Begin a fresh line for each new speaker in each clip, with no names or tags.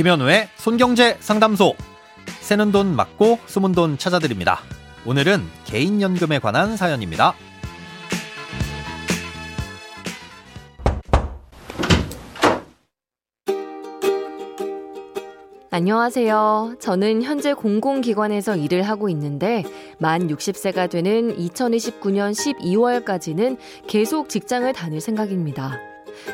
김현우의 손경제 상담소. 새는 돈 맞고 숨은 돈 찾아드립니다. 오늘은 개인연금에 관한 사연입니다.
안녕하세요. 저는 현재 공공기관에서 일을 하고 있는데 만 60세가 되는 2029년 12월까지는 계속 직장을 다닐 생각입니다.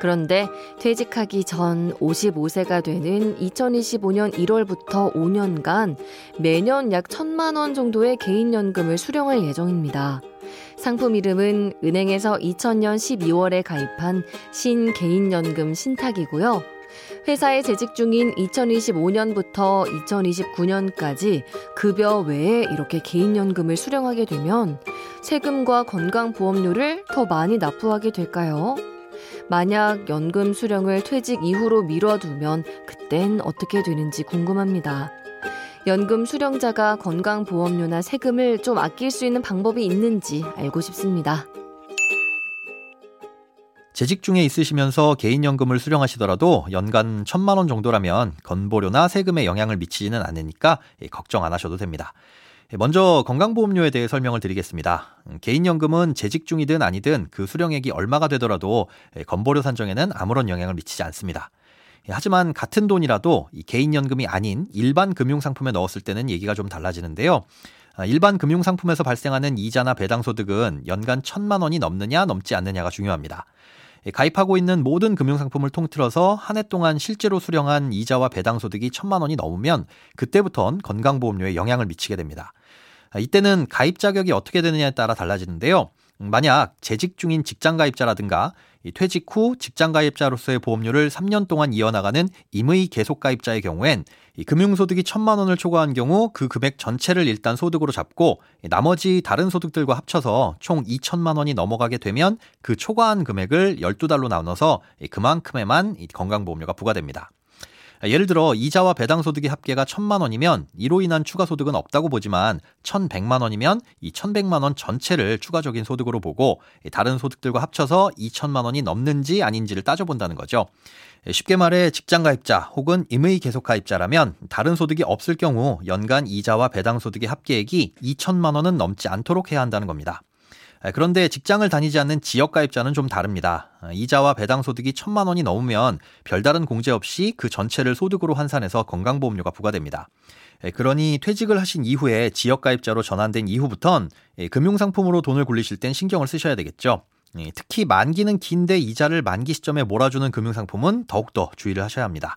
그런데 퇴직하기 전 55세가 되는 2025년 1월부터 5년간 매년 약 1천만 원 정도의 개인연금을 수령할 예정입니다. 상품 이름은 은행에서 2000년 12월에 가입한 신개인연금 신탁이고요. 회사에 재직 중인 2025년부터 2029년까지 급여 외에 이렇게 개인연금을 수령하게 되면 세금과 건강보험료를 더 많이 납부하게 될까요? 만약 연금 수령을 퇴직 이후로 미뤄두면 그땐 어떻게 되는지 궁금합니다. 연금 수령자가 건강보험료나 세금을 좀 아낄 수 있는 방법이 있는지 알고 싶습니다.
재직 중에 있으시면서 개인연금을 수령하시더라도 연간 천만 원 정도라면 건보료나 세금에 영향을 미치지는 않으니까 걱정 안 하셔도 됩니다. 먼저 건강보험료에 대해 설명을 드리겠습니다. 음, 개인연금은 재직 중이든 아니든 그 수령액이 얼마가 되더라도 건보료 산정에는 아무런 영향을 미치지 않습니다. 하지만 같은 돈이라도 개인연금이 아닌 일반 금융상품에 넣었을 때는 얘기가 좀 달라지는데요. 아, 일반 금융상품에서 발생하는 이자나 배당소득은 연간 천만 원이 넘느냐 넘지 않느냐가 중요합니다. 가입하고 있는 모든 금융상품을 통틀어서 한 해 동안 실제로 수령한 이자와 배당 소득이 천만 원이 넘으면 그때부턴 건강보험료에 영향을 미치게 됩니다. 아, 이때는 가입 자격이 어떻게 되느냐에 따라 달라지는데요. 음, 만약 재직 중인 직장 가입자라든가 퇴직 후 직장 가입자로서의 보험료를 3년 동안 이어나가는 임의 계속 가입자의 경우엔 금융소득이 천만 원을 초과한 경우 그 금액 전체를 일단 소득으로 잡고 나머지 다른 소득들과 합쳐서 총 2천만 원이 넘어가게 되면 그 초과한 금액을 12달로 나눠서 그만큼에만 건강보험료가 부과됩니다. 예를 들어 이자와 배당 소득의 합계가 천만 원이면 이로 인한 추가 소득은 없다고 보지만 천백만 원이면 이 천백만 원 전체를 추가적인 소득으로 보고 다른 소득들과 합쳐서 이천만 원이 넘는지 아닌지를 따져본다는 거죠. 쉽게 말해 직장 가입자 혹은 임의 계속 가입자라면 다른 소득이 없을 경우 연간 이자와 배당 소득의 합계액이 2천만 원은 넘지 않도록 해야 한다는 겁니다. 그런데 직장을 다니지 않는 지역 가입자는 좀 다릅니다. 이자와 배당 소득이 천만 원이 넘으면 별다른 공제 없이 그 전체를 소득으로 환산해서 건강보험료가 부과됩니다. 그러니 퇴직을 하신 이후에 지역 가입자로 전환된 이후부턴 금융상품으로 돈을 굴리실 땐 신경을 쓰셔야 되겠죠. 특히 만기는 긴데 이자를 만기 시점에 몰아주는 금융상품은 더욱더 주의를 하셔야 합니다.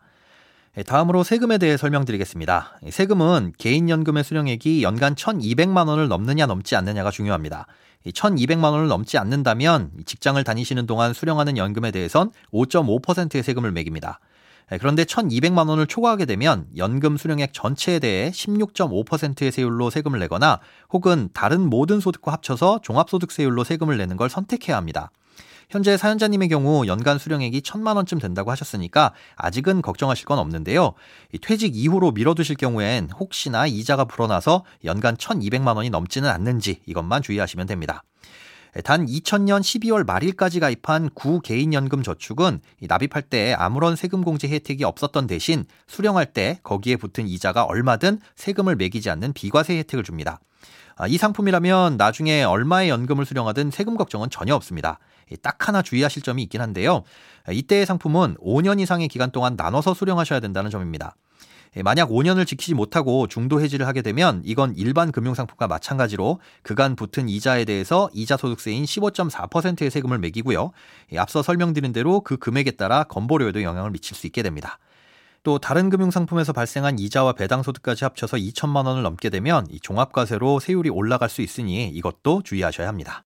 다음으로 세금에 대해 설명드리겠습니다. 세금은 개인연금의 수령액이 연간 1,200만 원을 넘느냐 넘지 않느냐가 중요합니다. 1,200만 원을 넘지 않는다면 직장을 다니시는 동안 수령하는 연금에 대해선 5.5%의 세금을 매깁니다. 그런데 1,200만 원을 초과하게 되면 연금 수령액 전체에 대해 16.5%의 세율로 세금을 내거나 혹은 다른 모든 소득과 합쳐서 종합소득세율로 세금을 내는 걸 선택해야 합니다. 현재 사연자님의 경우 연간 수령액이 천만 원쯤 된다고 하셨으니까 아직은 걱정하실 건 없는데요. 퇴직 이후로 미뤄두실 경우엔 혹시나 이자가 불어나서 연간 1,200만 원이 넘지는 않는지 이것만 주의하시면 됩니다. 단 2000년 12월 말일까지 가입한 구 개인연금 저축은 납입할 때 아무런 세금 공제 혜택이 없었던 대신 수령할 때 거기에 붙은 이자가 얼마든 세금을 매기지 않는 비과세 혜택을 줍니다. 아, 이 상품이라면 나중에 얼마의 연금을 수령하든 세금 걱정은 전혀 없습니다. 딱 하나 주의하실 점이 있긴 한데요. 이때의 상품은 5년 이상의 기간 동안 나눠서 수령하셔야 된다는 점입니다. 만약 5년을 지키지 못하고 중도 해지를 하게 되면 이건 일반 금융상품과 마찬가지로 그간 붙은 이자에 대해서 이자 소득세인 15.4%의 세금을 매기고요. 앞서 설명드린 대로 그 금액에 따라 건보료에도 영향을 미칠 수 있게 됩니다. 또 다른 금융상품에서 발생한 이자와 배당소득까지 합쳐서 2천만 원을 넘게 되면 이 종합과세로 세율이 올라갈 수 있으니 이것도 주의하셔야 합니다.